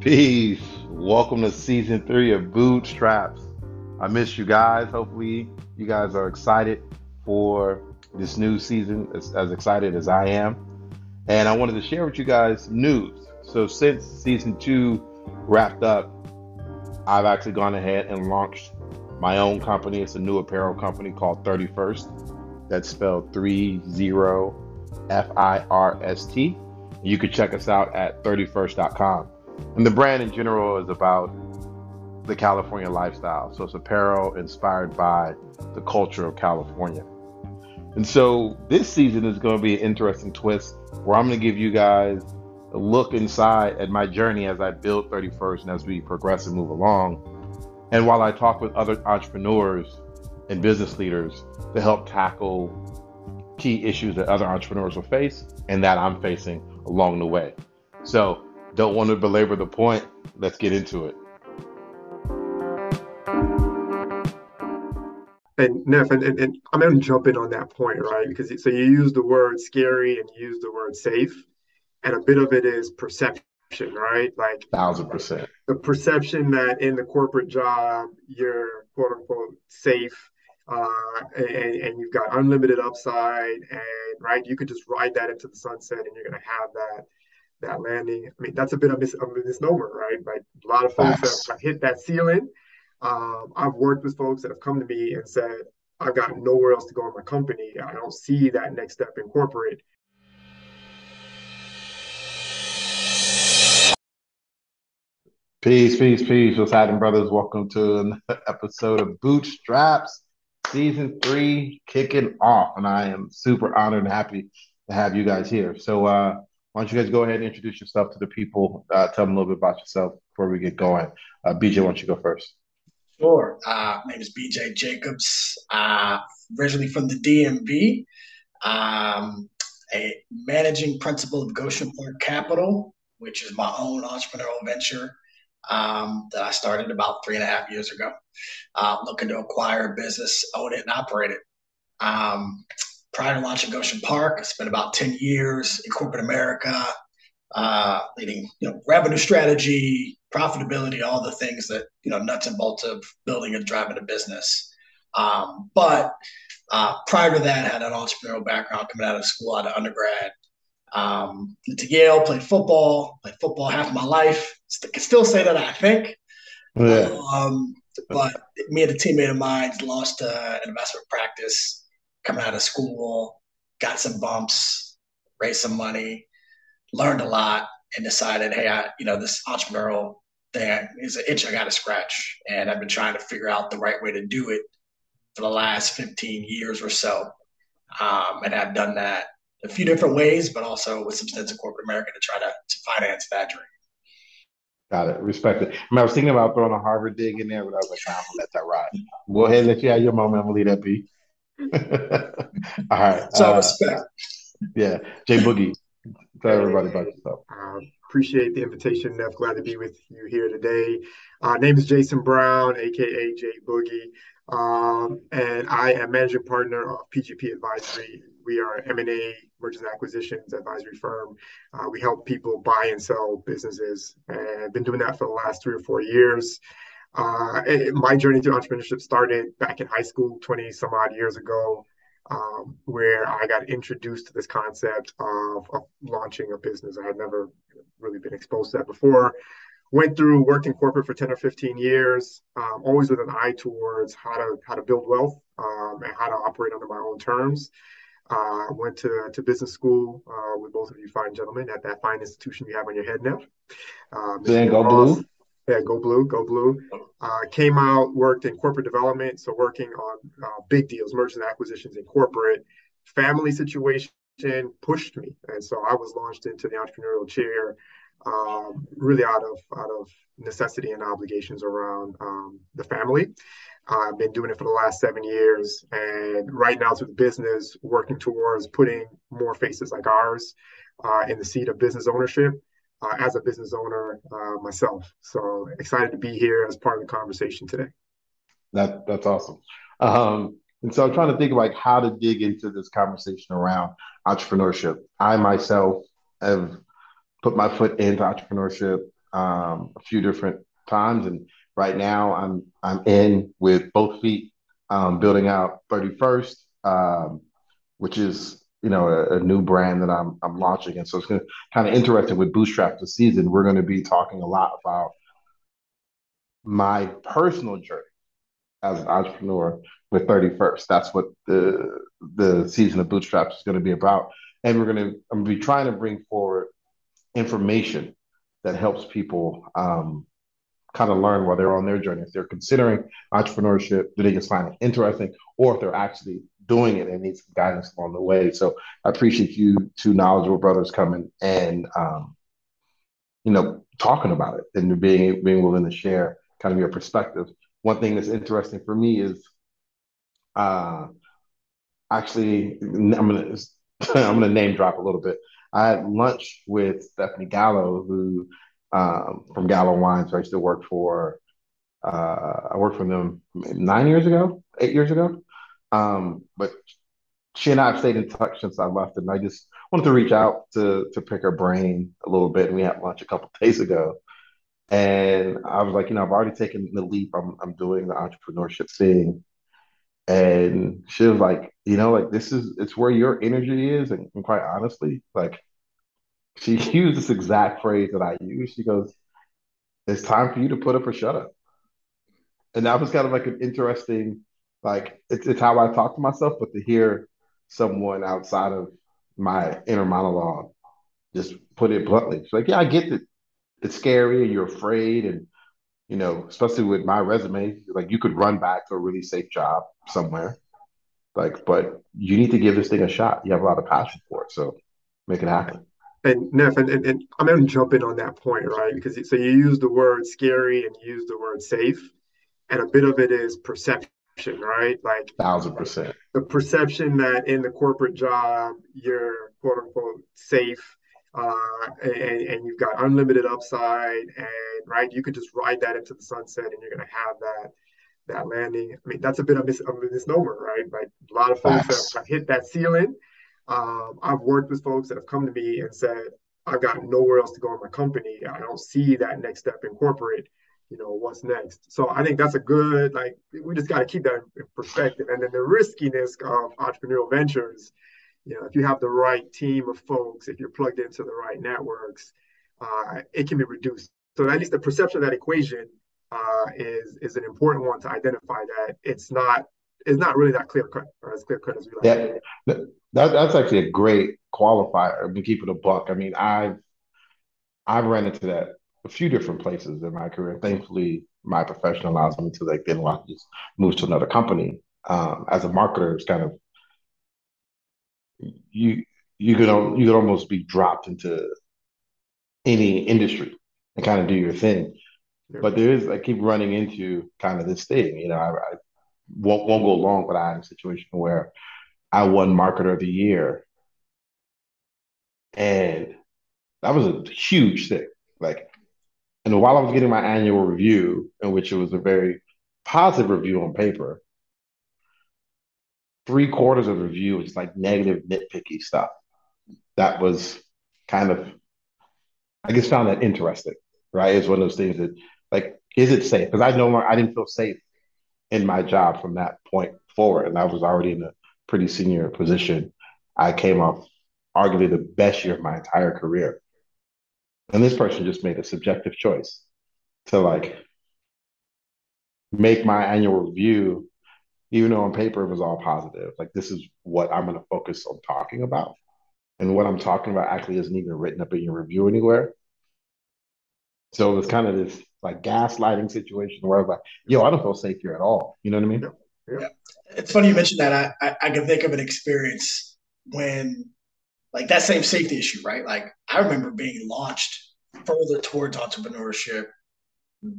Peace. Welcome to season three of Bootstraps. I miss you guys. Hopefully, you guys are excited for this new season, as, as excited as I am. And I wanted to share with you guys news. So, since season two wrapped up, I've actually gone ahead and launched my own company. It's a new apparel company called 31st. That's spelled 30 F I R S T. You can check us out at 31st.com. And the brand in general is about the California lifestyle. So it's apparel inspired by the culture of California. And so this season is going to be an interesting twist where I'm going to give you guys a look inside at my journey as I build 31st and as we progress and move along. And while I talk with other entrepreneurs and business leaders to help tackle key issues that other entrepreneurs will face and that I'm facing along the way. So don't want to belabor the point. Let's get into it. And Neff, and, and, and I'm going to jump in on that point, right? Because so you use the word scary and you use the word safe, and a bit of it is perception, right? Like thousand percent. The perception that in the corporate job you're quote unquote safe, uh, and, and you've got unlimited upside, and right, you could just ride that into the sunset, and you're going to have that that landing. I mean, that's a bit of, mis- a misnomer, right? Like a lot of folks have, have hit that ceiling. Um, I've worked with folks that have come to me and said, I've got nowhere else to go in my company. I don't see that next step in corporate. Peace, peace, peace. What's happening, brothers? Welcome to another episode of Bootstraps, season three, kicking off. And I am super honored and happy to have you guys here. So, uh, why don't you guys go ahead and introduce yourself to the people? Uh, tell them a little bit about yourself before we get going. Uh, BJ, why don't you go first? Sure. Uh, my name is BJ Jacobs. Uh, originally from the DMV, um, a managing principal of Goshen Park Capital, which is my own entrepreneurial venture um, that I started about three and a half years ago. Uh, looking to acquire a business, own it, and operate it. Um, prior to launching Goshen Park, I spent about 10 years in corporate America, uh, leading you know, revenue strategy, profitability, all the things that, you know, nuts and bolts of building and driving a business. Um, but uh, prior to that, I had an entrepreneurial background coming out of school, out of undergrad. Um, went to Yale, played football, played football half of my life. St- can still say that I think. Yeah. Um, but me and a teammate of mine lost uh, an investment practice coming out of school, got some bumps, raised some money, learned a lot, and decided, hey, I, you know, this entrepreneurial thing is an itch I got to scratch. And I've been trying to figure out the right way to do it for the last 15 years or so. Um, and I've done that a few different ways, but also with some stints in corporate America to try to, to finance that dream. Got it. Respect it. I, mean, I was thinking about throwing a Harvard dig in there, but I was like, nah, I'm gonna let that ride. Go ahead, let you have your moment. I'm gonna leave that be. All right. So uh, respect. Yeah. Jay Boogie. Tell everybody about yourself. Uh, appreciate the invitation, Neff. Glad to be with you here today. Uh, name is Jason Brown, aka Jay Boogie, um, and I am managing partner of PGP Advisory. We are M&A mergers and acquisitions advisory firm. Uh, we help people buy and sell businesses, and I've been doing that for the last three or four years. Uh, my journey to entrepreneurship started back in high school 20 some odd years ago, um, where I got introduced to this concept of, of, launching a business. I had never really been exposed to that before. Went through, worked in corporate for 10 or 15 years, um, always with an eye towards how to how to build wealth um, and how to operate under my own terms. Uh, went to, to business school uh, with both of you fine gentlemen at that fine institution you have on your head now. Um, go blue. Yeah, go blue, go blue. Uh, came out, worked in corporate development, so working on uh, big deals, mergers and acquisitions in corporate. Family situation pushed me, and so I was launched into the entrepreneurial chair, um, really out of out of necessity and obligations around um, the family. I've been doing it for the last seven years, and right now through the business, working towards putting more faces like ours uh, in the seat of business ownership uh, as a business owner uh, myself. So excited to be here as part of the conversation today. That that's awesome. Um, and so I'm trying to think of like how to dig into this conversation around entrepreneurship. I myself have put my foot into entrepreneurship um, a few different times, and right now I'm I'm in with both feet, um, building out 31st, um, which is you know a, a, new brand that I'm I'm launching, and so it's to kind of interesting with Bootstrap this season. We're going to be talking a lot about my personal journey as an entrepreneur with 31st. That's what the the season of Bootstraps is going to be about, and we're going to I'm to be trying to bring forward information that helps people um, kind of learn while they're on their journey. If they're considering entrepreneurship, do they just find it interesting, or if they're actually doing it and need some guidance along the way. So I appreciate you two knowledgeable brothers coming and um, you know talking about it and being being willing to share kind of your perspective. One thing that's interesting for me is uh, actually I'm gonna I'm gonna name drop a little bit. I had lunch with Stephanie Gallo, who um, from Gallo Wines, I used to work for. Uh, I worked for them nine years ago, eight years ago. Um, but she and I have stayed in touch since I left, and I just wanted to reach out to to pick her brain a little bit. And we had lunch a couple days ago, and I was like, you know, I've already taken the leap. I'm I'm doing the entrepreneurship thing, and she was like, you know, like this is it's where your energy is, and, and quite honestly, like she used this exact phrase that I use. She goes, "It's time for you to put up or shut up," and that was kind of like an interesting like it's it's how I talk to myself, but to hear someone outside of my inner monologue just put it bluntly. It's like, yeah, I get that it's scary and you're afraid and you know, especially with my resume, like you could run back to a really safe job somewhere. Like, but you need to give this thing a shot. You have a lot of passion for it. So make it happen. And Neff, and, and, and I'm going to jump in on that point, right? Because so you use the word scary and you use the word safe, and a bit of it is perception right? Like thousand percent. The perception that in the corporate job you're quote unquote safe, uh, and, and you've got unlimited upside, and right, you could just ride that into the sunset, and you're going to have that that landing. I mean, that's a bit of, mis- a misnomer, right? Like a lot of folks have, have hit that ceiling. Um, I've worked with folks that have come to me and said, I've got nowhere else to go in my company. I don't see that next step in corporate you know what's next. So i think that's a good like we just got to keep that in perspective. And then the riskiness of entrepreneurial ventures you know if you have the right team of folks if you're plugged into the right networks uh, it can be reduced. So at least the perception of that equation uh, is is an important one to identify that it's not it's not really that clear cut or as clear cut as we like. Yeah, that, that's actually a great qualifier. Mean keep it a buck. I mean i've i've run into that a few different places in my career. Thankfully, my profession allows me to like then want to just move to another company. Um, as a marketer, it's kind of you you could you could almost be dropped into any industry and kind of do your thing. Yeah. But there is I keep running into kind of this thing. You know, I, I won't won't go long, but I had a situation where I won marketer of the year, and that was a huge thing. Like and while I was getting my annual review, in which it was a very positive review on paper, three quarters of the review was like negative, nitpicky stuff. That was kind of, I just found that interesting, right? It's one of those things that, like, is it safe? Because I no longer, I didn't feel safe in my job from that point forward. And I was already in a pretty senior position. I came off arguably the best year of my entire career. And this person just made a subjective choice to like make my annual review, even though on paper it was all positive. Like this is what I'm going to focus on talking about. And what I'm talking about actually isn't even written up in your review anywhere. So it was kind of this like gaslighting situation where I was like, yo, I don't feel safe here at all. You know what I mean? Yeah. yeah. It's funny you mentioned that. I, I, I can think of an experience when like that same safety issue, right? Like I remember being launched further towards entrepreneurship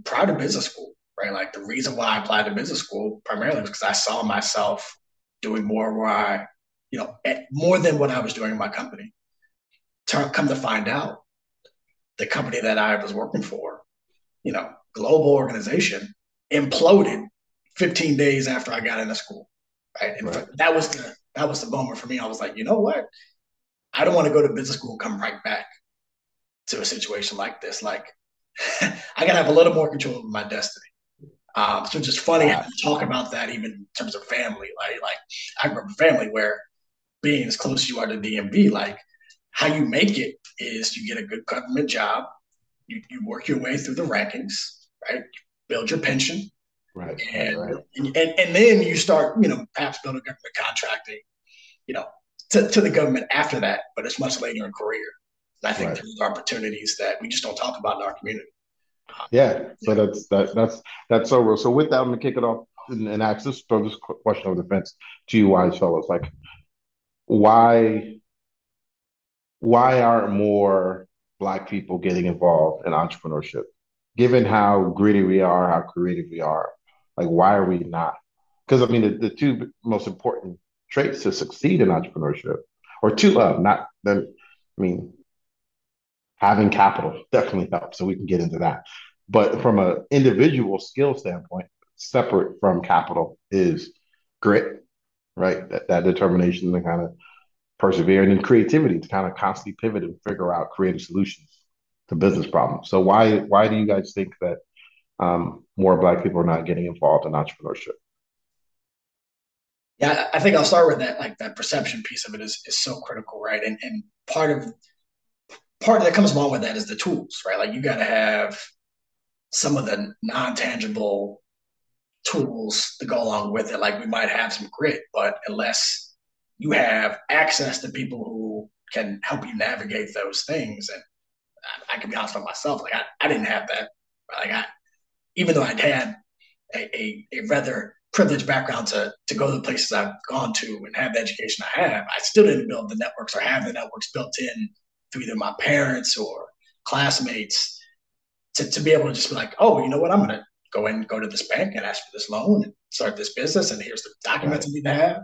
prior to business school, right? Like the reason why I applied to business school primarily was because I saw myself doing more where I, you know, more than what I was doing in my company. Come to find out, the company that I was working for, you know, global organization, imploded 15 days after I got into school. Right. And right. that was the that was the moment for me. I was like, you know what? I don't want to go to business school and come right back to a situation like this. Like I gotta have a little more control over my destiny. Um, so it's just funny how you talk about that even in terms of family. Like, like I grew up in a family where being as close as you are to DMV, like how you make it is you get a good government job, you, you work your way through the rankings, right? build your pension, right? And, right. and, and and then you start, you know, perhaps building government contracting, you know, to, to the government after that, but it's much later in career. And I think right. there's opportunities that we just don't talk about in our community. Yeah, so that's that, that's that's so real. So with that, I'm gonna kick it off and, and ask this throw this question over the fence to you, wise fellows. Like, why why aren't more black people getting involved in entrepreneurship? Given how gritty we are, how creative we are, like why are we not? Because I mean, the, the two most important traits to succeed in entrepreneurship, or two of not the, I mean, having capital definitely helps. So we can get into that. But from an individual skill standpoint, separate from capital is grit, right? That, that determination to kind of persevere and then creativity to kind of constantly pivot and figure out creative solutions to business problems. So why why do you guys think that um, more Black people are not getting involved in entrepreneurship? Yeah, I think I'll start with that. Like that perception piece of it is is so critical, right? And and part of part that comes along with that is the tools, right? Like you got to have some of the non tangible tools to go along with it. Like we might have some grit, but unless you have access to people who can help you navigate those things, and I, I can be honest with myself, like I, I didn't have that. Like I, even though I'd had a, a, a rather privileged background to to go to the places I've gone to and have the education I have, I still didn't build the networks or have the networks built in through either my parents or classmates to, to be able to just be like, oh, you know what, I'm going to go in and go to this bank and ask for this loan and start this business. And here's the documents. I need to have.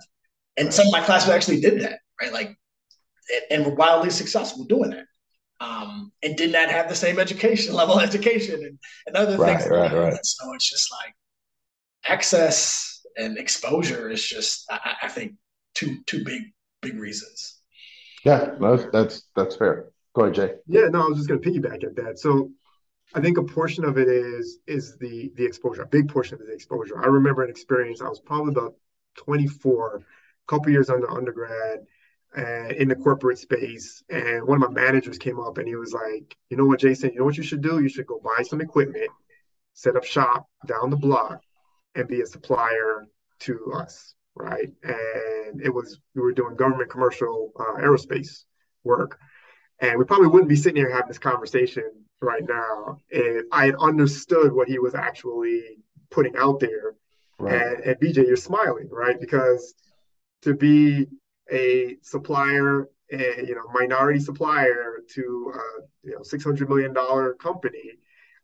And some of my classmates actually did that, right? Like, and were wildly successful doing that. Um, and did not have the same education level education and, and other right, things. Right, right. So it's just like access and exposure is just, I, I think, two two big big reasons. Yeah, that's that's that's fair. Go ahead, Jay. Yeah, no, I was just going to piggyback at that. So, I think a portion of it is is the the exposure. A big portion of the exposure. I remember an experience. I was probably about 24, a couple years under undergrad, and in the corporate space. And one of my managers came up and he was like, "You know what, Jason? You know what you should do? You should go buy some equipment, set up shop down the block, and be a supplier to us." right? And it was we were doing government commercial uh, aerospace work, and we probably wouldn't be sitting here having this conversation right now if I had understood what he was actually putting out there. Right. And, and BJ, you're smiling, right? Because to be a supplier, a you know minority supplier to uh, you know six hundred million dollar company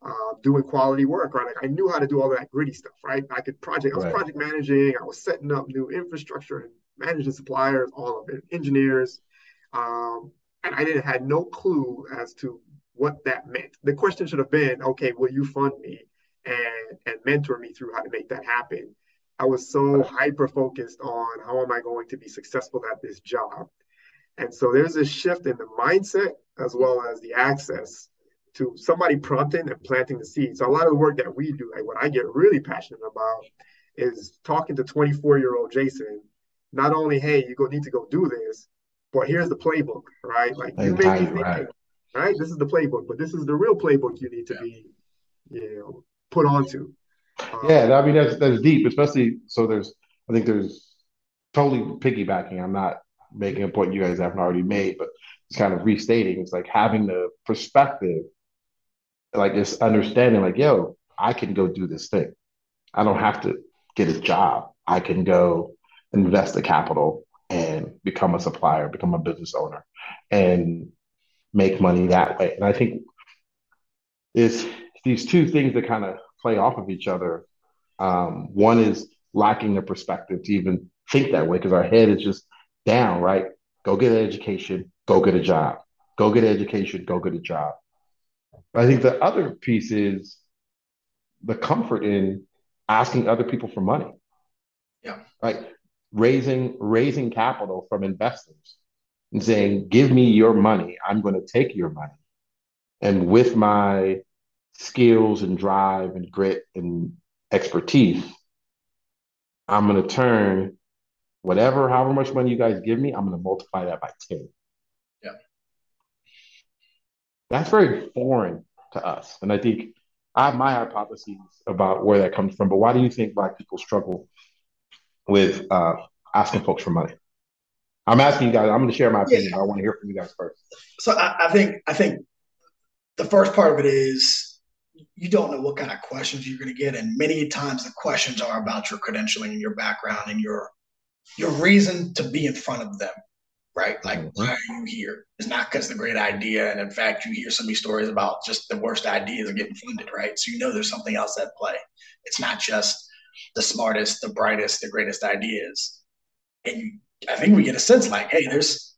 uh, doing quality work, right? Like I knew how to do all that gritty stuff, right? I could project, I was right. project managing, I was setting up new infrastructure and managing suppliers, all of it, engineers. Um, and I didn't had no clue as to what that meant. The question should have been, okay, will you fund me and and mentor me through how to make that happen? I was so hyper focused on how am I going to be successful at this job. And so there's a shift in the mindset as well as the access to somebody prompting and planting the seed. So a lot of the work that we do, like what I get really passionate about is talking to 24 year old Jason, not only, hey, you go need to go do this, but here's the playbook, right? Like you may be thinking, right. right? This is the playbook, but this is the real playbook you need to be, you know, put onto. Um, yeah, I mean that's that's deep, especially so there's I think there's totally piggybacking. I'm not making a point you guys haven't already made, but it's kind of restating. It's like having the perspective like this understanding like yo i can go do this thing. I don't have to get a job. I can go invest the capital and become a supplier become a business owner and make money that way. And i think it's these two things that kind of play off of each other. Um, one is lacking the perspective to even think that way because our head is just down right? Go get an education go get a job. Go get an education go get a job I think the other piece is the comfort in asking other people for money. Yeah. Right. Raising raising capital from investors and saying, give me your money. I'm going to take your money. And with my skills and drive and grit and expertise, I'm going to turn whatever, however much money you guys give me, I'm going to multiply that by 10. Yeah. That's very foreign to us. And I think I have my hypotheses about where that comes from. But why do you think Black people struggle with uh, asking folks for money? I'm asking you guys. I'm going to share my opinion. Yeah. I want to hear from you guys first. So I, I think I think the first part of it is you don't know what kind of questions you're going to get, and many times the questions are about your credentialing and your background and your your reason to be in front of them, right? Like, mm-hmm. why are you here? It's not because the great idea, and in fact, you hear so many stories about just the worst ideas are getting funded, right? So you know there's something else at play. It's not just the smartest, the brightest, the greatest ideas, and you, I think we get a sense like, hey, there's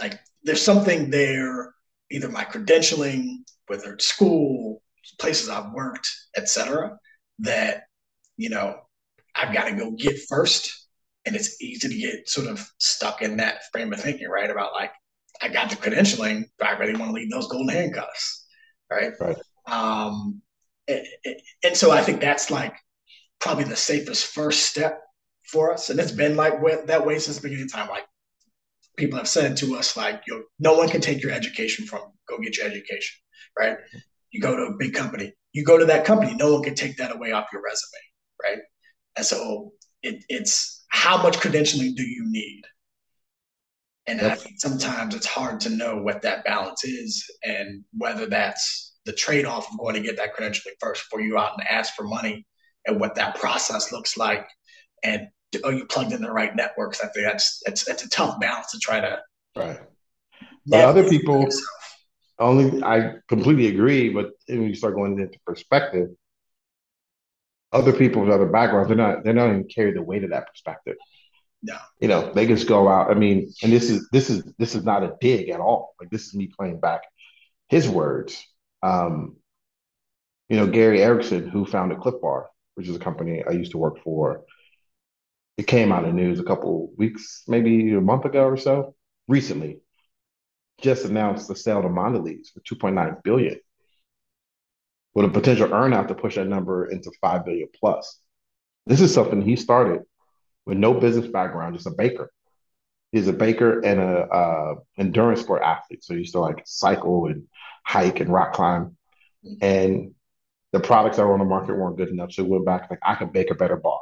like there's something there, either my credentialing, whether it's school, places I've worked, etc., that you know I've got to go get first and it's easy to get sort of stuck in that frame of thinking, right? About like, I got the credentialing, but I really want to leave those golden handcuffs, right? Right. Um, and, and so I think that's like probably the safest first step for us, and it's been like that way since the beginning of time. Like people have said to us, like, you know, no one can take your education from you. Go get your education, right? You go to a big company, you go to that company, no one can take that away off your resume, right? And so it, it's how much credentialing do you need? And I think sometimes it's hard to know what that balance is and whether that's the trade off of going to get that credentialing first before you out and ask for money and what that process looks like. And are you plugged in the right networks? I think that's it's it's a tough balance to try to right. But other people only I completely agree, but when you start going into perspective, other people with other backgrounds, they're not they're not even carry the weight of that perspective. No. You know, they just go out. I mean, and this is this is this is not a dig at all. Like this is me playing back his words. Um, you know, Gary Erickson, who founded Clif Bar, which is a company I used to work for, it came out in news a couple weeks, maybe a month ago or so, recently, just announced the sale to Mondelez for 2.9 billion with a potential earnout to push that number into five billion plus. This is something he started with no business background, just a baker. He's a baker and a uh, endurance sport athlete, so he used to like cycle and hike and rock climb. And the products that were on the market weren't good enough, so he went back like I could bake a better bar.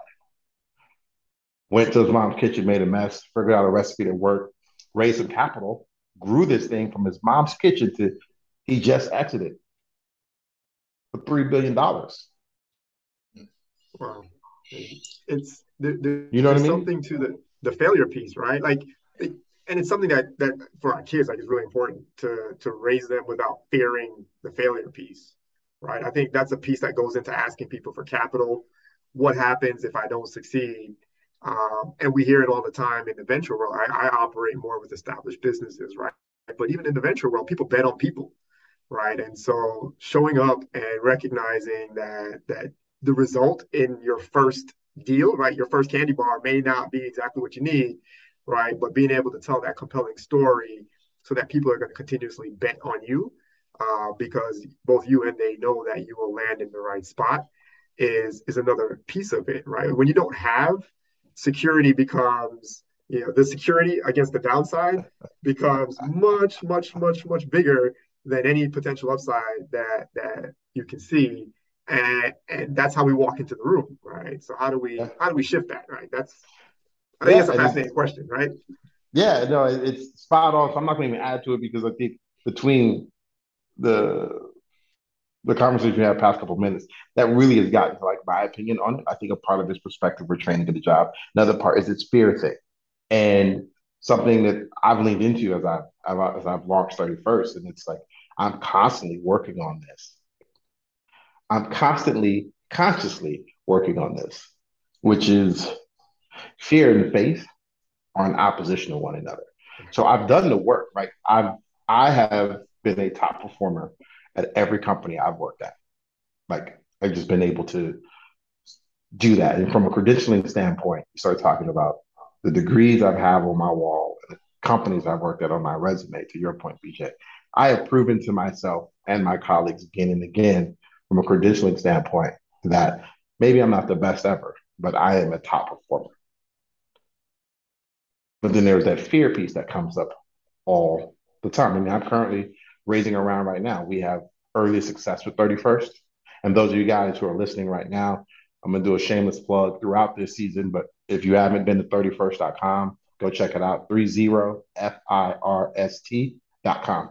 Went to his mom's kitchen, made a mess, figured out a recipe that worked, raised some capital, grew this thing from his mom's kitchen to he just exited for three billion dollars. Wow, it's there, there, you know what I mean? Something to the the failure piece, right? Like, it, and it's something that that for our kids, like, is really important to to raise them without fearing the failure piece, right? I think that's a piece that goes into asking people for capital. What happens if I don't succeed? Um, and we hear it all the time in the venture world. I, I operate more with established businesses, right? But even in the venture world, people bet on people right? And so showing up and recognizing that that the result in your first deal, right, your first candy bar may not be exactly what you need, right? But being able to tell that compelling story so that people are going to continuously bet on you uh, because both you and they know that you will land in the right spot is is another piece of it, right? When you don't have security becomes you know the security against the downside becomes much much much much bigger than any potential upside that that you can see. And and that's how we walk into the room right? So how do we how do we shift that right? That's i think yeah, that's a fascinating question right? Yeah no it's spot on. So i'm not going to even add to it because i think between the the conversation we had past couple minutes that really has gotten to like my opinion on it. I think a part of this perspective we're training to the job. Another part is its fear thing. And something that I've leaned into as I've, as I've launched 31st. And it's like, I'm constantly working on this. I'm constantly, consciously working on this, which is fear and faith are in opposition to one another. So I've done the work, right? I've I have been a top performer at every company I've worked at. Like I've just been able to do that. And from a credentialing standpoint, you start talking about the degrees I've had on my wall, the companies I've worked at on my resume, to your point, BJ, I have proven to myself and my colleagues again and again from a credentialing standpoint that maybe I'm not the best ever, but I am a top performer. But then there's that fear piece that comes up all the time. I mean, I'm currently raising around right now. We have early success with 31st. And those of you guys who are listening right now, I'm going to do a shameless plug throughout this season. But if you haven't been to 31st.com, go check it out 30first.com.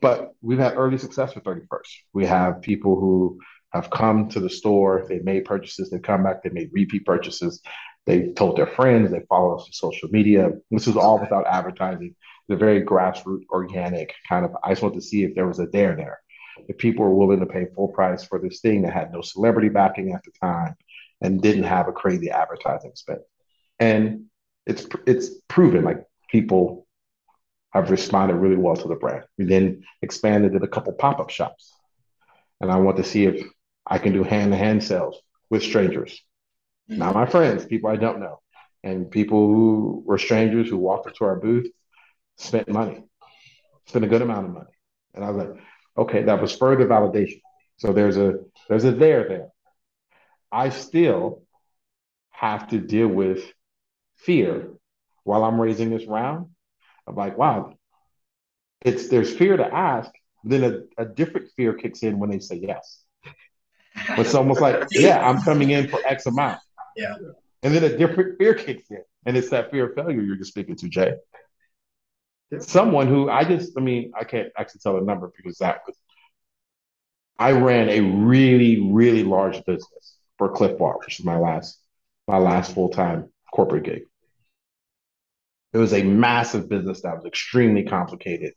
But we've had early success with 31st. We have people who have come to the store, they've made purchases, they've come back, they made repeat purchases, they told their friends, they follow us on social media. This is all without advertising. The very grassroots, organic kind of. I just want to see if there was a dare there. If people were willing to pay full price for this thing that had no celebrity backing at the time and didn't have a crazy advertising spend. And it's it's proven like people have responded really well to the brand. We then expanded it a couple pop-up shops. And I want to see if I can do hand-to-hand sales with strangers. Not my friends, people I don't know. And people who were strangers who walked into our booth spent money, spent a good amount of money. And I was like, okay, that was further validation. So there's a there's a there there. I still have to deal with fear while I'm raising this round. I'm like, wow, it's there's fear to ask, then a, a different fear kicks in when they say yes. It's almost like, yeah, I'm coming in for X amount. Yeah. And then a different fear kicks in. And it's that fear of failure you're just speaking to, Jay. Someone who I just, I mean, I can't actually tell the number because that was, I ran a really, really large business for Clif Bar, which is my last, my last full time corporate gig. It was a massive business that was extremely complicated.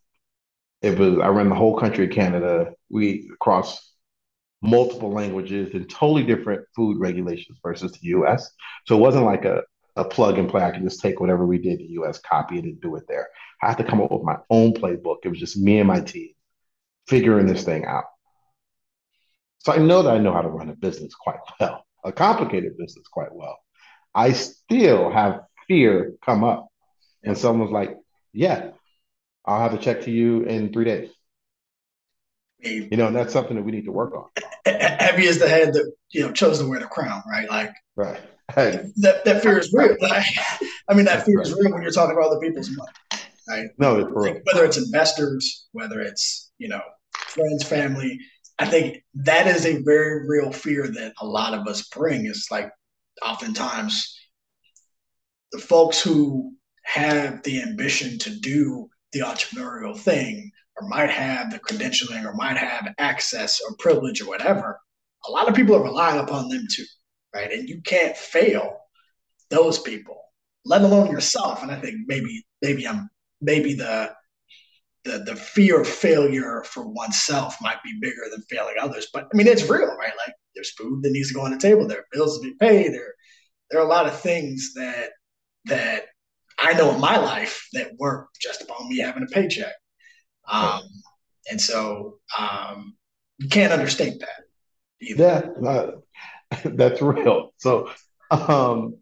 It was I ran the whole country of Canada. We across multiple languages and totally different food regulations versus the US. So it wasn't like a, a plug and play. I could just take whatever we did in the US, copy it, and do it there. I had to come up with my own playbook. It was just me and my team figuring this thing out. So I know that I know how to run a business quite well, a complicated business quite well. I still have fear come up. And someone's like, yeah, I'll have a check to you in three days. You know, and that's something that we need to work on. Heavy is the head that you know chose to wear the crown, right? Like, right. Hey. That that fear is real. Like, I mean, that fear is real when you're talking about other people's money, right? No, it's real. Whether it's investors, whether it's you know friends, family, I think that is a very real fear that a lot of us bring. It's like oftentimes the folks who have the ambition to do the entrepreneurial thing or might have the credentialing or might have access or privilege or whatever, a lot of people are relying upon them too, right? And you can't fail those people, let alone yourself. And I think maybe maybe I'm maybe the the the fear of failure for oneself might be bigger than failing others. But I mean, it's real, right? Like there's food that needs to go on the table, there are bills to be paid, there there are a lot of things that that I know in my life that work just upon me having a paycheck. Um, and so um, you can't understate that. Either. Yeah, uh, that's real. So, um,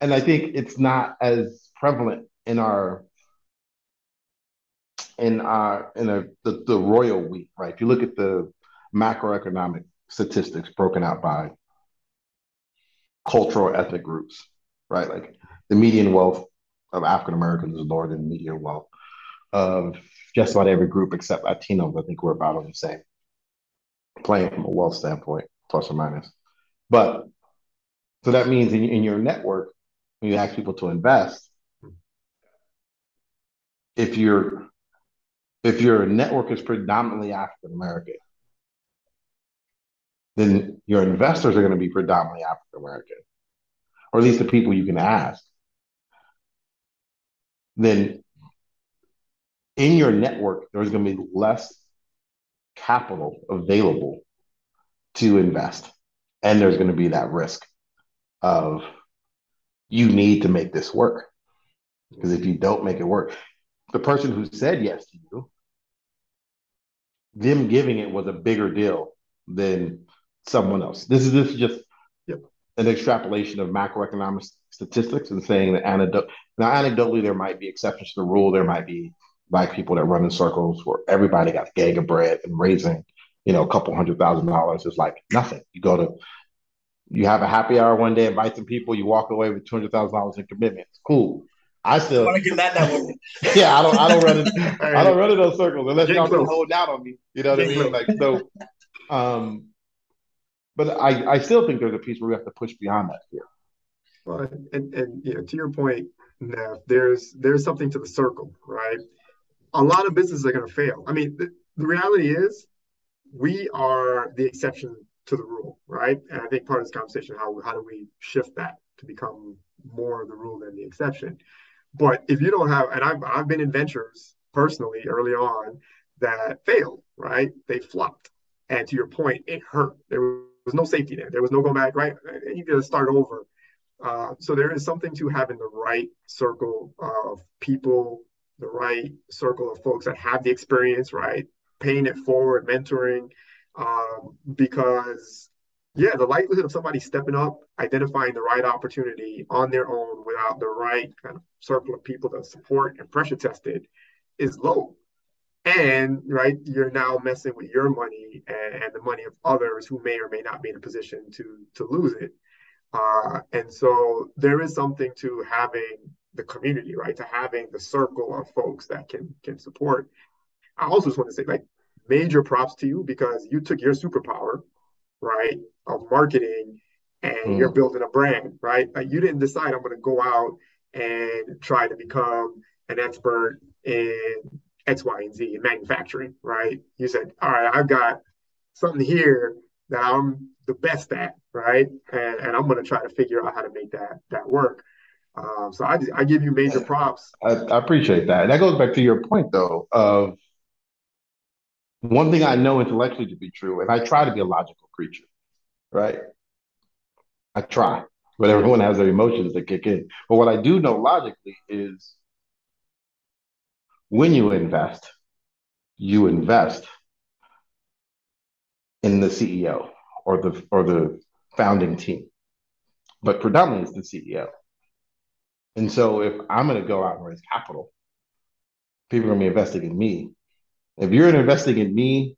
and I think it's not as prevalent in our in our in a the, the royal we right? If you look at the macroeconomic statistics broken out by cultural ethnic groups, right? Like the median wealth of African Americans is lower than the median wealth of just about every group except Latinos. I think we're about on the same playing from a wealth standpoint, plus or minus. But so that means in, in your network, when you ask people to invest, if your if your network is predominantly African American, then your investors are going to be predominantly African American, or at least the people you can ask then in your network, there's going to be less capital available to invest. And there's going to be that risk of you need to make this work. Because if you don't make it work, the person who said yes to you, them giving it was a bigger deal than someone else. This is this is just yep. an extrapolation of macroeconomic statistics and saying that anecdote. Now, anecdotally, there might be exceptions to the rule. There might be black people that run in circles where everybody got a gag of bread and raising you know, a couple hundred thousand dollars is like nothing. You go to, you have a happy hour one day, invite some people, you walk away with two hundred thousand dollars in commitments. Cool. I still want to get that network. yeah, I don't, I don't run it, I don't run in those circles unless y'all been hold out on me. You know what I mean? Like so, um, but I, I still think there's a piece where we have to push beyond that here. Well, and, and you know, to your point, there's there's something to the circle, right? A lot of businesses are going to fail. I mean, the, the reality is, we are the exception to the rule, right? And I think part of this conversation, how how do we shift that to become more of the rule than the exception? But if you don't have, and I've I've been in ventures personally early on that failed, right? They flopped, and to your point, it hurt. There was no safety there. There was no go back, right? You got to start over. Uh, so there is something to having the right circle of people, the right circle of folks that have the experience, right? Paying it forward, mentoring, um, because yeah, the likelihood of somebody stepping up, identifying the right opportunity on their own without the right kind of circle of people to support and pressure tested is low and right you're now messing with your money and, and, the money of others who may or may not be in a position to to lose it uh, and so there is something to having the community right to having the circle of folks that can can support i also just want to say like major props to you because you took your superpower right of marketing and mm. you're building a brand right like you didn't decide i'm going to go out and try to become an expert in X, Y, and Z in manufacturing, right? You said, all right, I've got something here that I'm the best at, right? And, and I'm going to try to figure out how to make that that work. Um, so I, I give you major props. I, I appreciate that. And that goes back to your point, though, of one thing I know intellectually to be true, and I try to be a logical creature, right? I try, but everyone has their emotions that kick in. But what I do know logically is when you invest, you invest in the CEO or the or the founding team, but predominantly it's the CEO. And so if I'm going to go out and raise capital, people are going to be investing in me. If you're investing in me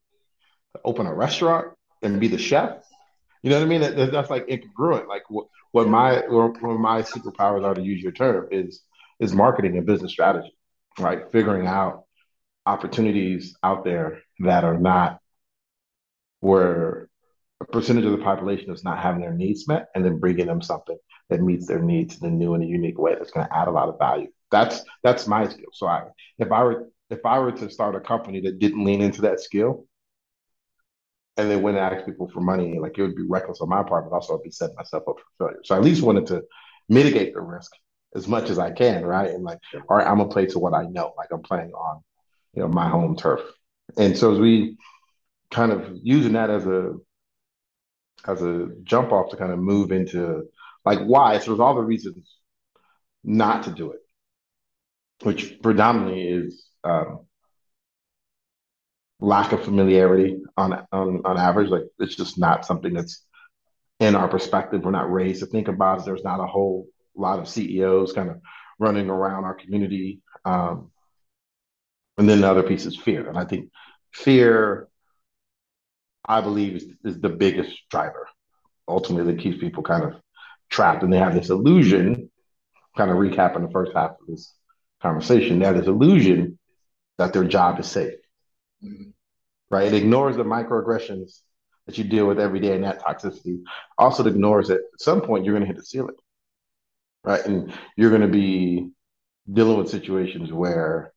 to open a restaurant and be the chef, you know what I mean? That, that's like incongruent. Like what, what my what my superpowers are to use your term is is marketing and business strategy right? Figuring out opportunities out there that are not where a percentage of the population is not having their needs met and then bringing them something that meets their needs in a new and a unique way that's going to add a lot of value. That's that's my skill. So I if I were if I were to start a company that didn't lean into that skill and then went and ask people for money, like it would be reckless on my part, but also I'd be setting myself up for failure. So I at least wanted to mitigate the risk as much as I can, right? And like, all right, I'm gonna play to what I know. Like I'm playing on, you know, my home turf. And so as we kind of using that as a as a jump off to kind of move into like why. So there's all the reasons not to do it, which predominantly is um, lack of familiarity on, on on average. Like it's just not something that's in our perspective. We're not raised to think about it. There's not a whole lot of CEOs kind of running around our community. Um, and then the other piece is fear. And I think fear, I believe, is, is the biggest driver ultimately that keeps people kind of trapped. And they have this illusion, kind of recapping the first half of this conversation, they have this illusion that their job is safe. Mm-hmm. Right? It ignores the microaggressions that you deal with every day and that toxicity. Also, it ignores that at some point you're going to hit the ceiling right? And you're going to be dealing with situations where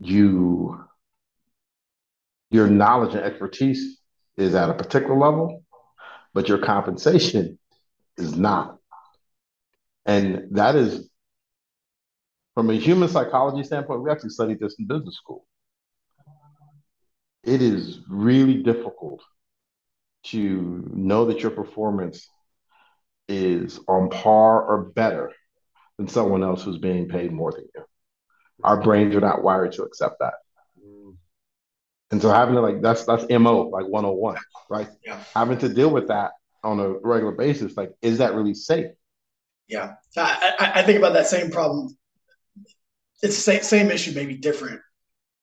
you your knowledge and expertise is at a particular level, but your compensation is not. And that is from a human psychology standpoint, we actually studied this in business school. It is really difficult to know that your performance is on par or better than someone else who's being paid more than you. Our brains are not wired to accept that. And so having to like that's that's MO like 101, right? Yeah. Having to deal with that on a regular basis, like, is that really safe? Yeah. I, I think about that same problem. It's the same, same issue, maybe different,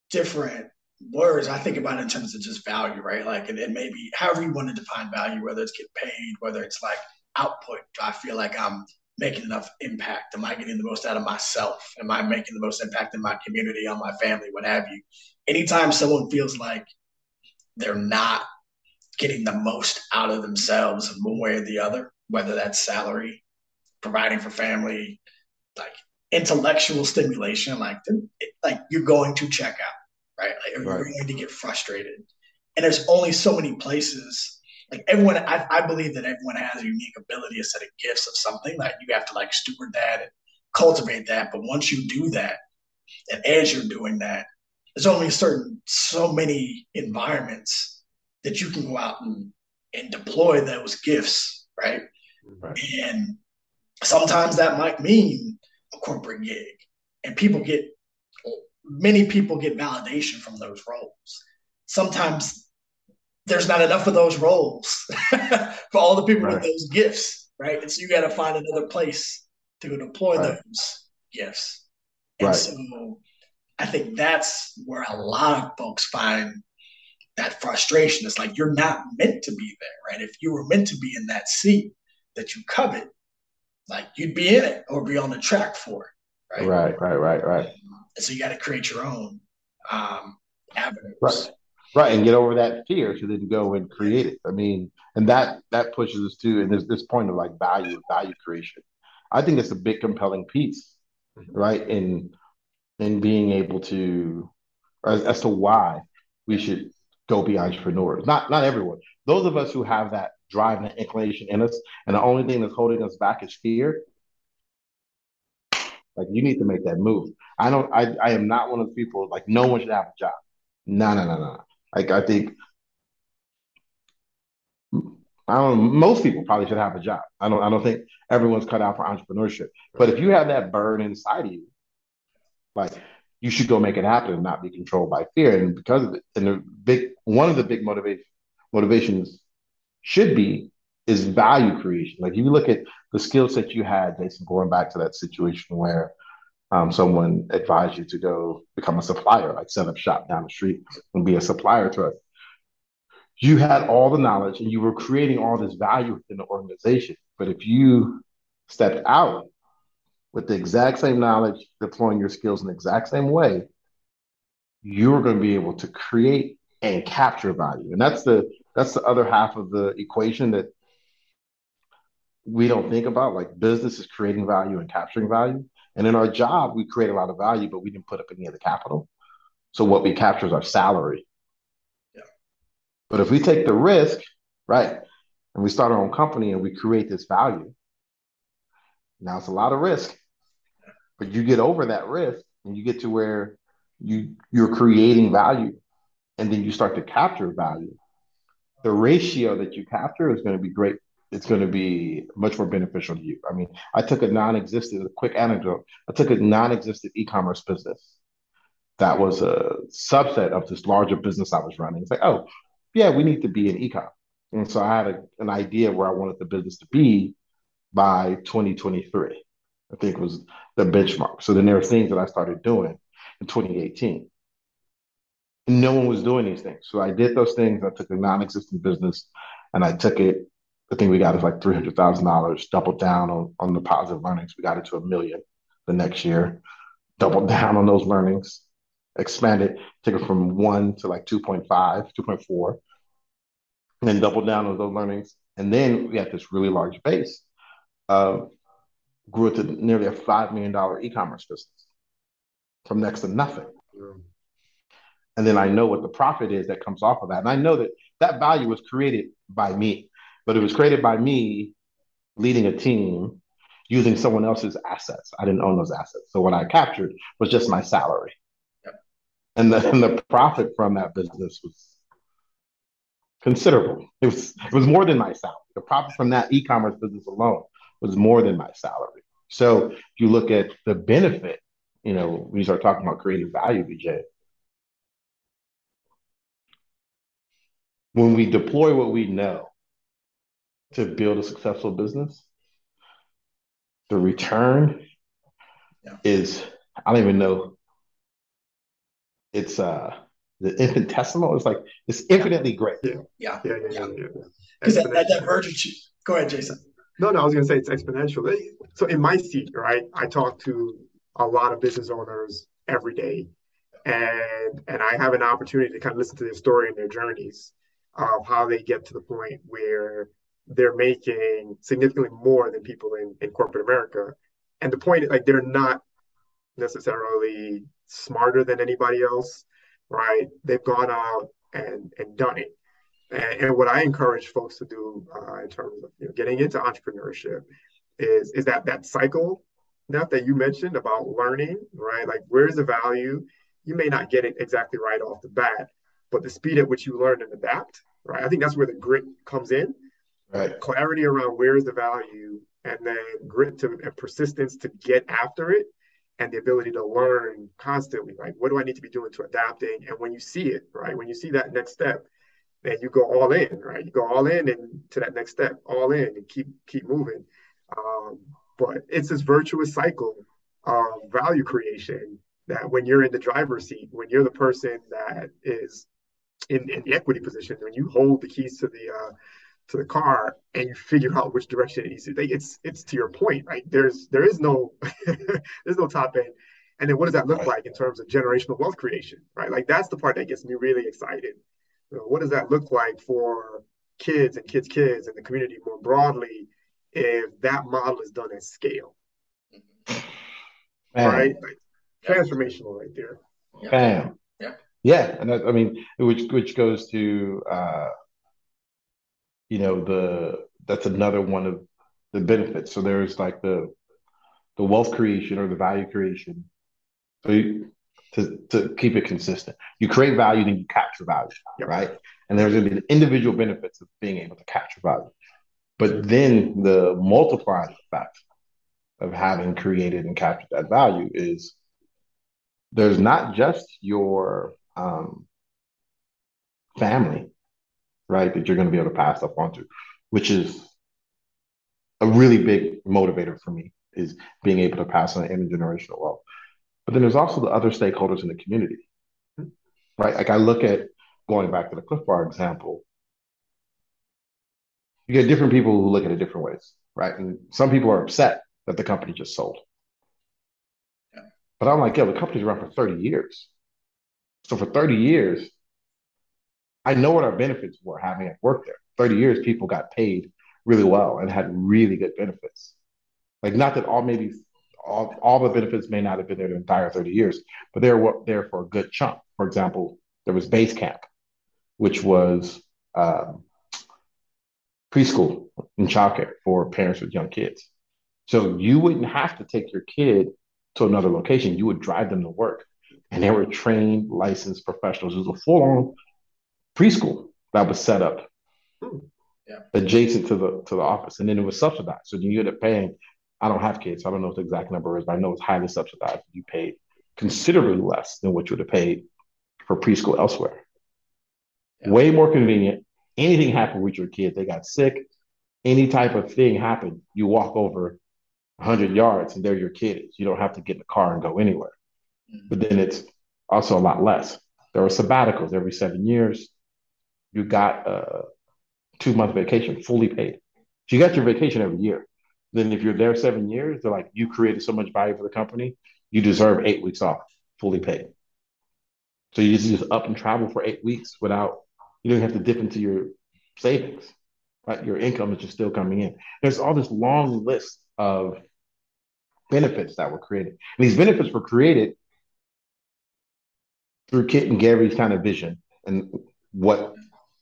different words, I think about it in terms of just value, right? Like, and, and maybe however you want to define value, whether it's get paid, whether it's like output. Do I feel like I'm making enough impact? Am I getting the most out of myself? Am I making the most impact in my community, on my family, what have you? Anytime someone feels like they're not getting the most out of themselves in one way or the other, whether that's salary, providing for family, like intellectual stimulation, like like you're going to check out right? Like right. you're going to get frustrated. And there's only so many places. Like everyone, I, I believe that everyone has a unique ability, a set of gifts of something. Like you have to like steward that and cultivate that. But once you do that, and as you're doing that, there's only certain so many environments that you can go out and, and deploy those gifts, right? right? And sometimes that might mean a corporate gig, and people get many people get validation from those roles. Sometimes there's not enough of those roles for all the people right. with those gifts, right? And so you got to find another place to deploy right. those gifts. And right. so I think that's where a lot of folks find that frustration. It's like you're not meant to be there, right? If you were meant to be in that seat that you covet, like you'd be in it or be on the track for it, right? Right, right, right, right. And So you got to create your own um, avenues. Right. Right, and get over that fear to then go and create it. I mean, and that that pushes us to and there's this point of like value, value creation. I think it's a big compelling piece, mm-hmm. right? In in being able to as, as to why we should go be entrepreneurs. Not not everyone. Those of us who have that drive and inclination in us, and the only thing that's holding us back is fear. Like you need to make that move. I don't. I I am not one of the people like no one should have a job. No, no, no, no. Like I think. I don't. Most people probably should have a job. I don't. I don't think everyone's cut out for entrepreneurship. But if you have that burn inside of you, like you should go make it happen and not be controlled by fear. And because of it, and the big one of the big motivation motivations should be is value creation. Like if you look at the skill set you had, Jason, going back to that situation where um, someone advised you to go become a supplier, like set up shop down the street and be a supplier to us. You had all the knowledge and you were creating all this value within the organization. But if you stepped out with the exact same knowledge, deploying your skills in the exact same way, you're going to be able to create and capture value. And that's the that's the other half of the equation that we don't think about like business is creating value and capturing value. And in our job, we create a lot of value, but we didn't put up any of the capital. So what we capture is our salary. Yeah. But if we take the risk, right, and we start our own company and we create this value, now it's a lot of risk. But you get over that risk and you get to where you you're creating value and then you start to capture value. The ratio that you capture is going to be great it's going to be much more beneficial to you. I mean, I took a non-existent, a quick anecdote. I took a non-existent e-commerce business that was a subset of this larger business I was running. It's like, oh, yeah, we need to be an e-com. And so I had a, an idea where I wanted the business to be by 2023. I think was the benchmark. So then there were things that I started doing in 2018. And no one was doing these things. So I did those things. I took a non-existent business and I took it the thing we got is like three hundred thousand dollars. Doubled down on on the positive learnings. We got it to a million the next year. Doubled down on those learnings. Expanded, took it from one to like 2.5, 2.4, and then doubled down on those learnings. And then we had this really large base. Uh, grew it to nearly a five million dollar e-commerce business from next to nothing. And then I know what the profit is that comes off of that. And I know that that value was created by me but it was created by me leading a team using someone else's assets. I didn't own those assets. So what I captured was just my salary. Yep. And, the, and the profit from that business was considerable. It was it was more than my salary. The profit from that e-commerce business alone was more than my salary. So if you look at the benefit, you know, when you start talking about creating value, BJ, when we deploy what we know to build a successful business, the return yeah. is I don't even know. It's uh the infinitesimal. It's like it's infinitely great. Yeah, Yeah. yeah, yeah, yeah. yeah. Because that, that Exponential. divergence. Go ahead, Jason. No, no, I was going to say it's exponential. So in my seat, right, I talk to a lot of business owners every day, and and I have an opportunity to kind of listen to their story and their journeys of how they get to the point where they're making significantly more than people in, in corporate America. And the point, is like, they're not necessarily smarter than anybody else, right? They've gone out and and done it. And, and what I encourage folks to do uh, in terms of you know, getting into entrepreneurship is is that that cycle that that you mentioned about learning, right? Like where's the value? You may not get it exactly right off the bat, but the speed at which you learn and adapt, right? I think that's where the grit comes in. Right. Clarity around where is the value, and then grit to and persistence to get after it, and the ability to learn constantly. Like what do I need to be doing to adapting? And when you see it, right? When you see that next step, then you go all in, right? You go all in and to that next step, all in, and keep keep moving. Um, but it's this virtuous cycle of value creation that when you're in the driver's seat, when you're the person that is in, in the equity position, when you hold the keys to the uh, to the car and you figure out which direction it needs to take, it's it's to your point, right? There's there is no there's no top end. And then what does that look like in terms of generational wealth creation, right? Like that's the part that gets me really excited. You know, what does that look like for kids and kids' kids and the community more broadly if that model is done at scale, Man, right? Like transformational right there. Bam. Yeah. Yeah, and that, I mean, which which goes to uh, you know, the that's another one of the benefits. So there's like the the wealth creation or the value creation. So you, to to keep it consistent, you create value, then you capture value, Yep. right? And there's going to be the individual benefits of being able to capture value, but then the multiplying effect of having created and captured that value is there's not just your um, family, right, that you're going to be able to pass stuff on to, which is a really big motivator for me is being able to pass on intergenerational wealth. But then there's also the other stakeholders in the community, right? Like I look at going back to the Clif Bar example, you get different people who look at it different ways, right? And some people are upset that the company just sold. But I'm like, yeah, the company's around for 30 years. So for 30 years, I know what our benefits were having at work there. 30 years, people got paid really well and had really good benefits. Like, not that all maybe all, all the benefits may not have been there the entire 30 years, but they were there for a good chunk. For example, there was base camp, which was um, preschool and childcare for parents with young kids. So you wouldn't have to take your kid to another location. You would drive them to work. And they were trained, licensed professionals. It was a full on preschool that was set up Yeah. adjacent to the to the office. And then it was subsidized. So you ended up paying, I don't have kids, so I don't know what the exact number is, but I know it's highly subsidized. You paid considerably less than what you would have paid for preschool elsewhere. Yeah. Way more convenient. Anything happened with your kid, they got sick, any type of thing happened, you walk over 100 yards and there your kid is. You don't have to get in the car and go anywhere. Mhm. But then it's also a lot less. There were sabbaticals every seven years. You got a two month vacation fully paid. So you got your vacation every year. Then if you're there seven years, they're like, you created so much value for the company, you deserve eight weeks off, fully paid. So you just, up and travel for eight weeks without you don't have to dip into your savings. Right? Your income is just still coming in. There's all this long list of benefits that were created. And these benefits were created through Kit and Gary's kind of vision and what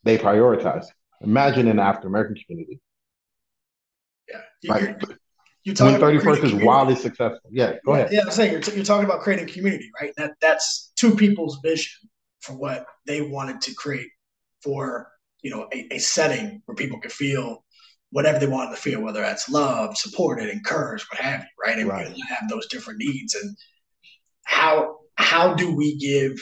they prioritize. Imagine in the African American community. Yeah. You- Right. You're, you're talking When about 31st creating is community. wildly successful. Yeah, go ahead. Yeah, I'm saying you're, t- you're talking about creating community, right? That that's two people's vision for what they wanted to create for you know a, a setting where people could feel whatever they wanted to feel, whether that's love, supported, encouraged, what have you, right? And Right. have those different needs. And how how do we give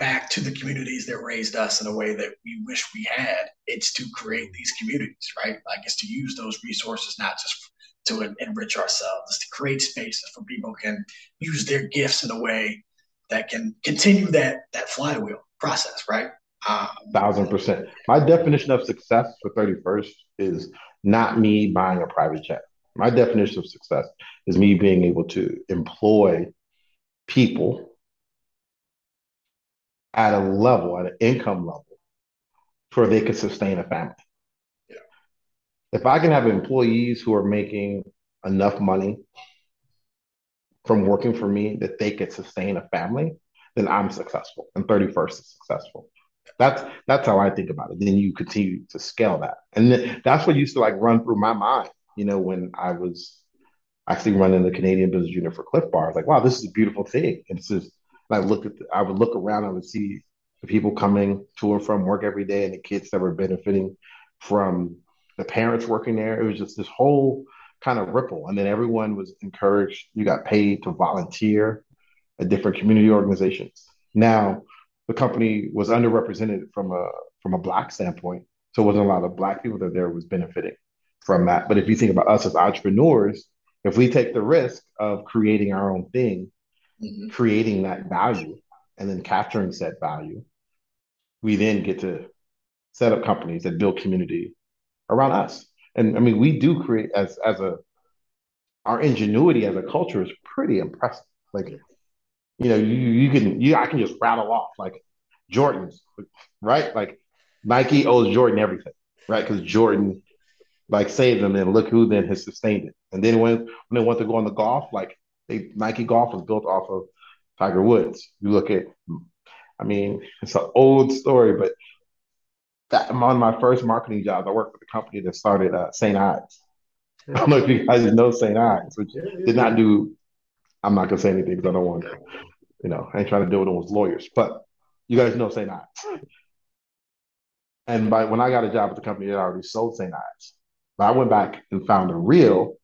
back to the communities that raised us in a way that we wish we had? It's to create these communities, right? Like it's to use those resources not just to en- enrich ourselves, to create spaces for people can use their gifts in a way that can continue that that flywheel, process, right? Um, Thousand percent. My definition of success for 31st is not me buying a private jet. My definition of success is me being able to employ people at a level, at an income level, where they can sustain a family. Yeah. If I can have employees who are making enough money from working for me that they could sustain a family, then I'm successful. And 31st is successful. That's that's how I think about it. Then you continue to scale that, and then, that's what used to like run through my mind. You know, when I was actually running the Canadian business unit for Clif Bar, I was like, wow, this is a beautiful thing. And it's just, I looked at, the, I would look around, I would see the people coming to and from work every day, and the kids that were benefiting from the parents working there. It was just this whole kind of ripple, and then everyone was encouraged. You got paid to volunteer at different community organizations. Now, the company was underrepresented from a from a black standpoint, so it wasn't a lot of black people that there was benefiting from that. But if you think about us as entrepreneurs, if we take the risk of creating our own thing, mm-hmm. creating that value, and then capturing said value, we then get to set up companies that build community around us. And I mean, we do create as as a our ingenuity as a culture is pretty impressive. Like, you know, you you can you I can just rattle off like Jordans, right? Like Nike owes Jordan everything, right? Because Jordan like saved them, and look who then has sustained it. And then when when they want to go on the golf, like they Nike golf was built off of Tiger Woods. You look at, I mean, it's an old story, but that, of my first marketing jobs, I worked with a company that started uh, St. Ides. I don't know if you guys know St. Ides, which did not do. I'm not gonna say anything because I don't want to, you know, I ain't trying to deal with with lawyers, but you guys know St. Ides. And by when I got a job at the company, it already sold St. Ides. But I went back and found a reel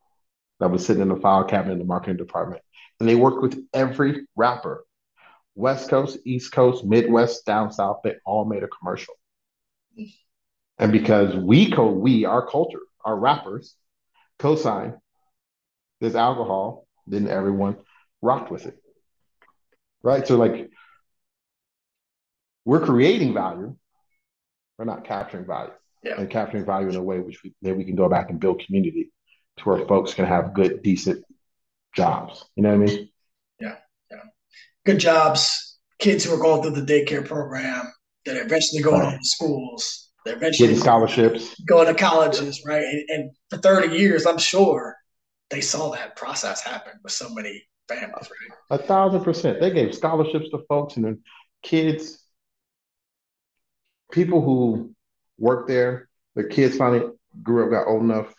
that was sitting in the file cabinet in the marketing department. And they worked with every rapper, West Coast, East Coast, Midwest, down south. They all made a commercial. And because we co we, our culture, our rappers, co-sign this alcohol, then everyone rocked with it. Right? So like we're creating value, we're not capturing value yeah. and capturing value in a way which we, that we can go back and build community to where folks can have good, decent jobs. You know what I mean? Yeah, yeah. Good jobs. Kids who are going through the daycare program that are eventually going right. to schools. They're eventually getting scholarships, going to colleges, right? And, and, for 30 years, I'm sure they saw that process happen with so many families, right? A thousand percent. They gave scholarships to folks and then kids, people who worked there. Their kids finally grew up, got old enough.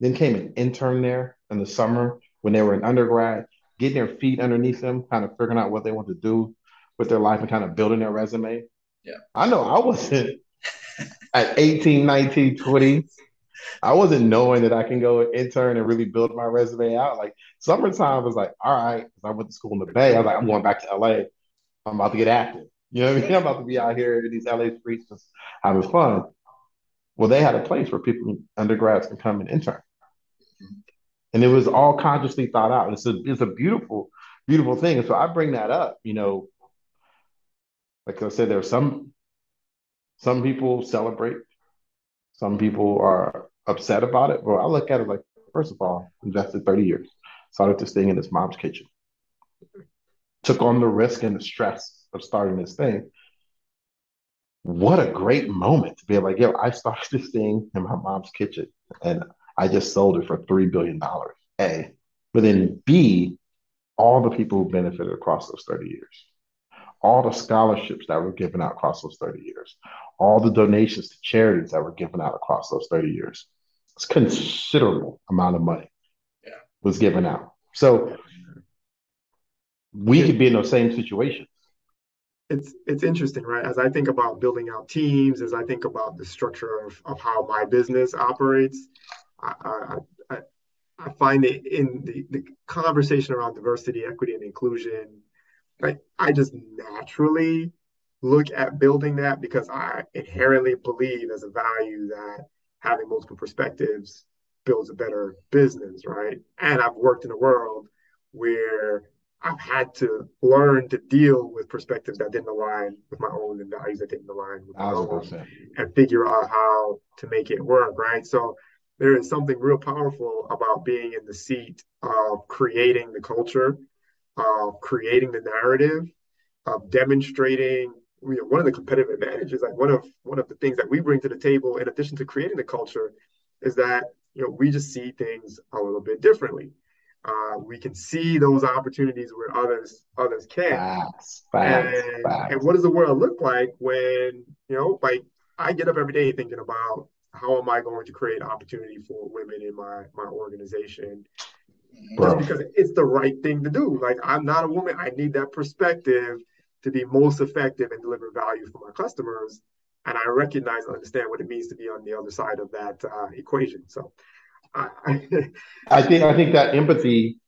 Then came an intern there in the summer when they were in undergrad, getting their feet underneath them, kind of figuring out what they want to do with their life and kind of building their resume. Yeah. I know I wasn't at 18, 19, 20. I wasn't knowing that I can go intern and really build my resume out. Like summertime was like, all right, because I went to school in the Bay. I was like, I'm going back to LA. I'm about to get active. You know what I mean? I'm about to be out here in these LA streets just having fun. Well, they had a place where people, undergrads, can come and intern. And it was all consciously thought out. It's a, it's a beautiful, beautiful thing. And so I bring that up, you know, like I said, there's some, some people celebrate, some people are upset about it. But I look at it like, first of all, invested 30 years, started this thing in his mom's kitchen, took on the risk and the stress of starting this thing what a great moment to be like, yo, I started this thing in my mom's kitchen and I just sold it for $3 billion. A. But then B, all the people who benefited across those 30 years, all the scholarships that were given out across those 30 years, all the donations to charities that were given out across those 30 years. It's considerable amount of money yeah. was given out. So we could be in those same situations it's it's interesting, right? As I think about building out teams, as I think about the structure of, of how my business operates, I, I, I find it in the, the conversation around diversity, equity, and inclusion, like I just naturally look at building that because I inherently believe as a value that having multiple perspectives builds a better business, right? And I've worked in a world where I've had to learn to deal with perspectives that didn't align with my own and values that didn't align with my own and figure out how to make it work, right? So there is something real powerful about being in the seat of creating the culture, of creating the narrative, of demonstrating you know, one of the competitive advantages, like one of one of the things that we bring to the table, in addition to creating the culture, is that you know we just see things a little bit differently. Uh, we can see those opportunities where others others can't. Facts, facts, and, facts. and what does the world look like when you know, like I get up every day thinking about how am I going to create opportunity for women in my my organization? Bro. Just because it's the right thing to do. Like I'm not a woman, I need that perspective to be most effective and deliver value for my customers. And I recognize and understand what it means to be on the other side of that uh, equation. So I, I think I think that empathy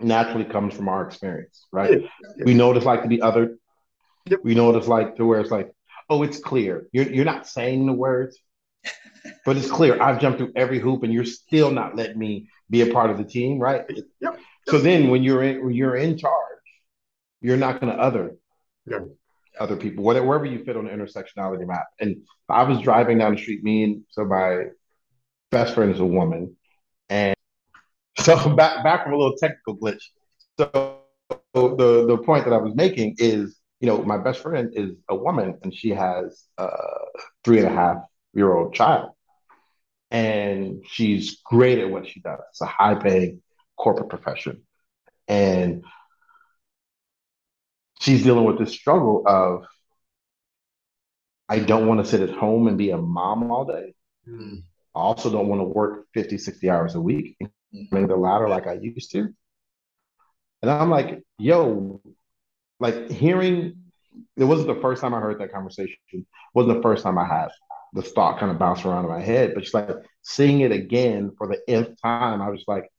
naturally comes from our experience, right? Yeah, yeah. We know what it's like to be other. Yep. We know what it's like to where it's like, oh, it's clear. You're you're not saying the words, but it's clear. I've jumped through every hoop, and you're still not letting me be a part of the team, right? Yep. So then, when you're in when you're in charge, you're not going to other yeah. other people, whatever, wherever you fit on the intersectionality map. And I was driving down the street, me and so my best friend is a woman, and so back back from a little technical glitch. So the the point that I was making is, you know, my best friend is a woman, and she has a three and a half year old child, and she's great at what she does. It's a high paying corporate profession, and she's dealing with this struggle of I don't want to sit at home and be a mom all day. Mm. I also don't want to work 50, 60 hours a week and mm-hmm. the latter like I used to. And I'm like, yo, like hearing it wasn't the first time I heard that conversation. It wasn't the first time I had the thought kind of bounce around in my head, but just like seeing it again for the nth time, I was like,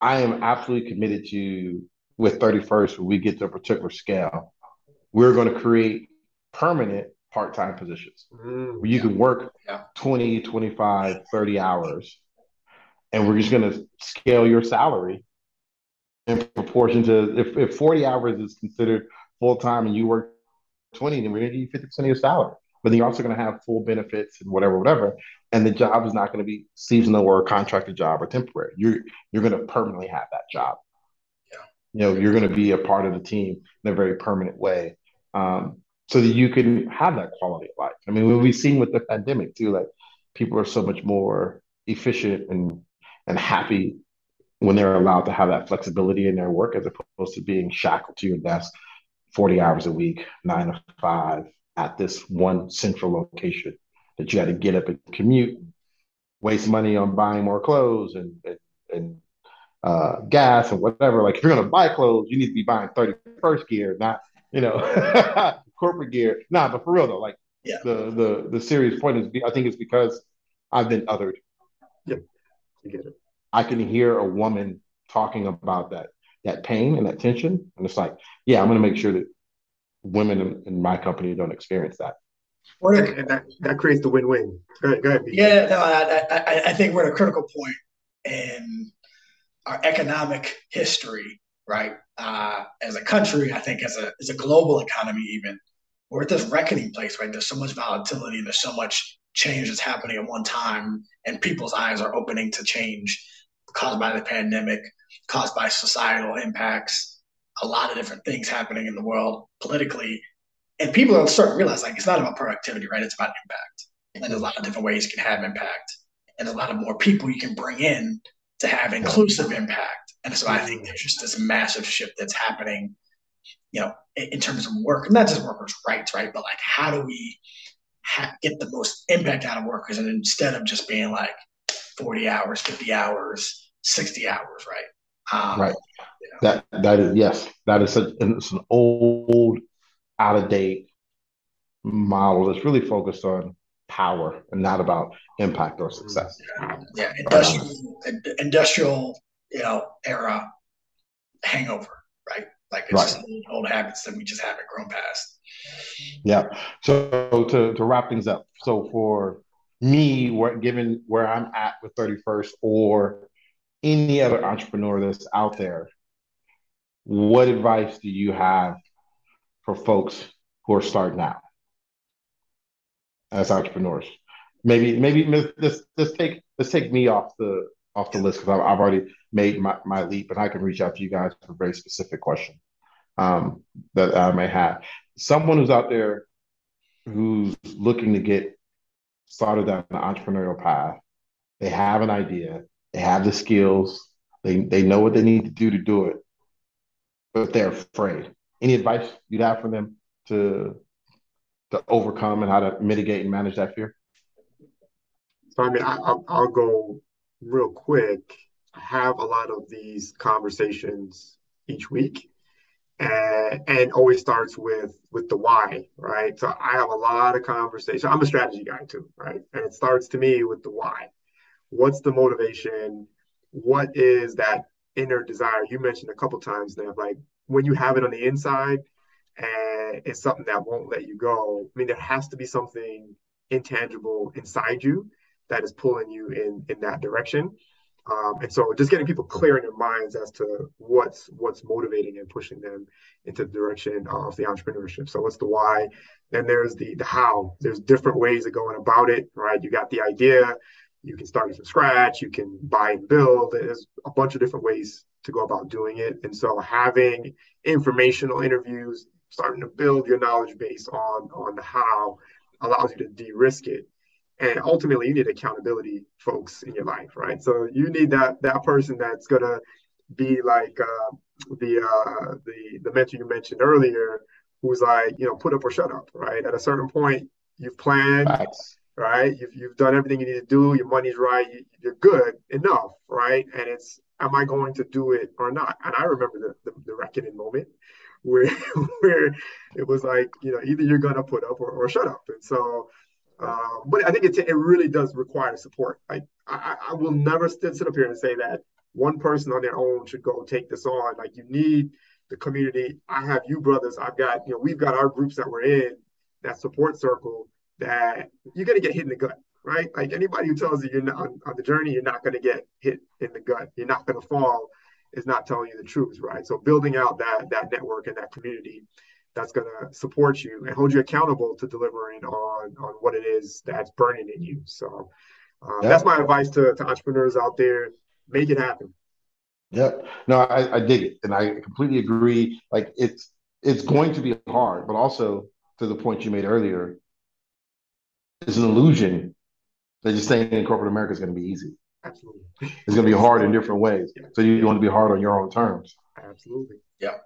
I am absolutely committed to with 31st, when we get to a particular scale, we're going to create permanent part-time positions mm, where you yeah. can work yeah. 20, 25, 30 hours. And we're just going to scale your salary in proportion to if, if 40 hours is considered full-time and you work 20, then we're going to give you 50% of your salary. But then you're also going to have full benefits and whatever, whatever. And the job is not going to be seasonal or a contracted job or temporary. You're you're going to permanently have that job Yeah. you know you're going to be a part of the team in a very permanent way um, so that you can have that quality of life i mean we've seen with the pandemic too like people are so much more efficient and and happy when they're allowed to have that flexibility in their work as opposed to being shackled to your desk 40 hours a week nine to five at this one central location that you got to get up and commute waste money on buying more clothes and, and, and uh, gas and whatever. Like if you're gonna buy clothes, you need to be buying 31st gear, not you know corporate gear. Nah, but for real though, like yeah. the the the serious point is, I think it's because I've been othered. Yep, I get it. I can hear a woman talking about that that pain and that tension, and it's like, yeah, I'm gonna make sure that women in, in my company don't experience that. Well, and that, that creates the win-win. Go ahead, go ahead. Yeah, no, I, I, I think we're at a critical point, point in our economic history, right? Uh, as a country, I think as a as a global economy, even we're at this reckoning place, right? There's so much volatility and there's so much change that's happening at one time, and people's eyes are opening to change caused by the pandemic, caused by societal impacts, a lot of different things happening in the world politically, and people are starting to realize like it's not about productivity, right? It's about impact, and there's a lot of different ways you can have impact, and a lot of more people you can bring in to have inclusive impact. And so I think mm-hmm. there's just this massive shift that's happening, you know, in, in terms of work, not just workers' rights, right? But like, how do we ha- get the most impact out of workers? And instead of just being like 40 hours, 50 hours, 60 hours, right? Um, right. That that is yes, that is such it's an old, out of date model that's really focused on power and not about impact or success. Yeah, industrial, industrial you know, era hangover, right? Like it's right. just old habits that we just haven't grown past. Yeah. So to, to wrap things up, so for me, where, given where I'm at with 31st or any other entrepreneur that's out there, what advice do you have for folks who are starting out as entrepreneurs? Maybe maybe let's let's take let's take me off the off the list because I've I've, already made my, my leap and I can reach out to you guys for a very specific question um, that I may have. Someone who's out there who's looking to get started down the entrepreneurial path, they have an idea, they have the skills, they they know what they need to do to do it, but they're afraid. Any advice you'd have for them to to overcome and how to mitigate and manage that fear? So I mean, I, will I'll go real quick. I have a lot of these conversations each week, and and always starts with with the why, right? So I have a lot of conversations. I'm a strategy guy too, right? And it starts to me with the why. What's the motivation? What is that inner desire? You mentioned a couple times now, like when you have it on the inside and it's something that won't let you go. I mean, there has to be something intangible inside you that is pulling you in in that direction. Um, and so just getting people clear in their minds as to what's what's motivating and pushing them into the direction of the entrepreneurship. So what's the why? Then there's the the how. There's different ways of going about it, right? You got the idea, you can start from scratch, you can buy and build. There's a bunch of different ways to go about doing it. And so having informational interviews, starting to build your knowledge base on on how allows you to de-risk it. And ultimately you need accountability folks in your life right? So you need that that person that's gonna be like uh, the uh, the the mentor you mentioned earlier who's like you know put up or shut up right? At a certain point you've planned right you've, you've done everything you need to do your money's right you, you're good enough right and it's am i going to do it or not and i remember the, the, the reckoning moment where where it was like you know either you're gonna put up or, or shut up and so uh, but I think it, it really does require support. Like I, I will never sit, sit up here and say that one person on their own should go take this on. Like you need the community. I have you brothers. I've got you know we've got our groups that we're in that support circle that you're gonna get hit in the gut, right? Like anybody who tells you you're not on, on the journey, you're not gonna get hit in the gut. You're not gonna fall. Is not telling you the truth, right? So building out that that network and that community that's going to support you and hold you accountable to delivering on on what it is that's burning in you. So uh, that's my advice to, to entrepreneurs out there: make it happen. Yep. No, I, I dig it, and I completely agree. Like it's it's going to be hard, but also to the point you made earlier, it's an illusion that just staying in corporate America is going to be easy. Absolutely. It's going to be hard in different ways. Yeah. So you want to be hard on your own terms. Absolutely. Yeah.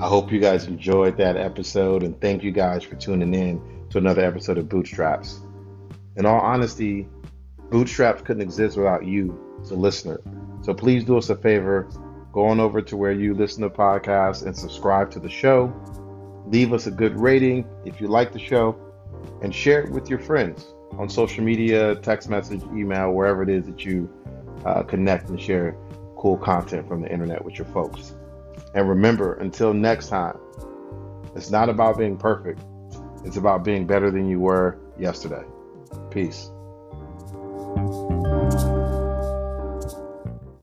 I hope you guys enjoyed that episode and thank you guys for tuning in to another episode of Bootstraps. In all honesty, Bootstraps couldn't exist without you as a listener. So please do us a favor, go on over to where you listen to podcasts and subscribe to the show. Leave us a good rating if you like the show and share it with your friends on social media, text message, email, wherever it is that you uh, connect and share cool content from the internet with your folks. And remember, until next time, it's not about being perfect, it's about being better than you were yesterday. Peace.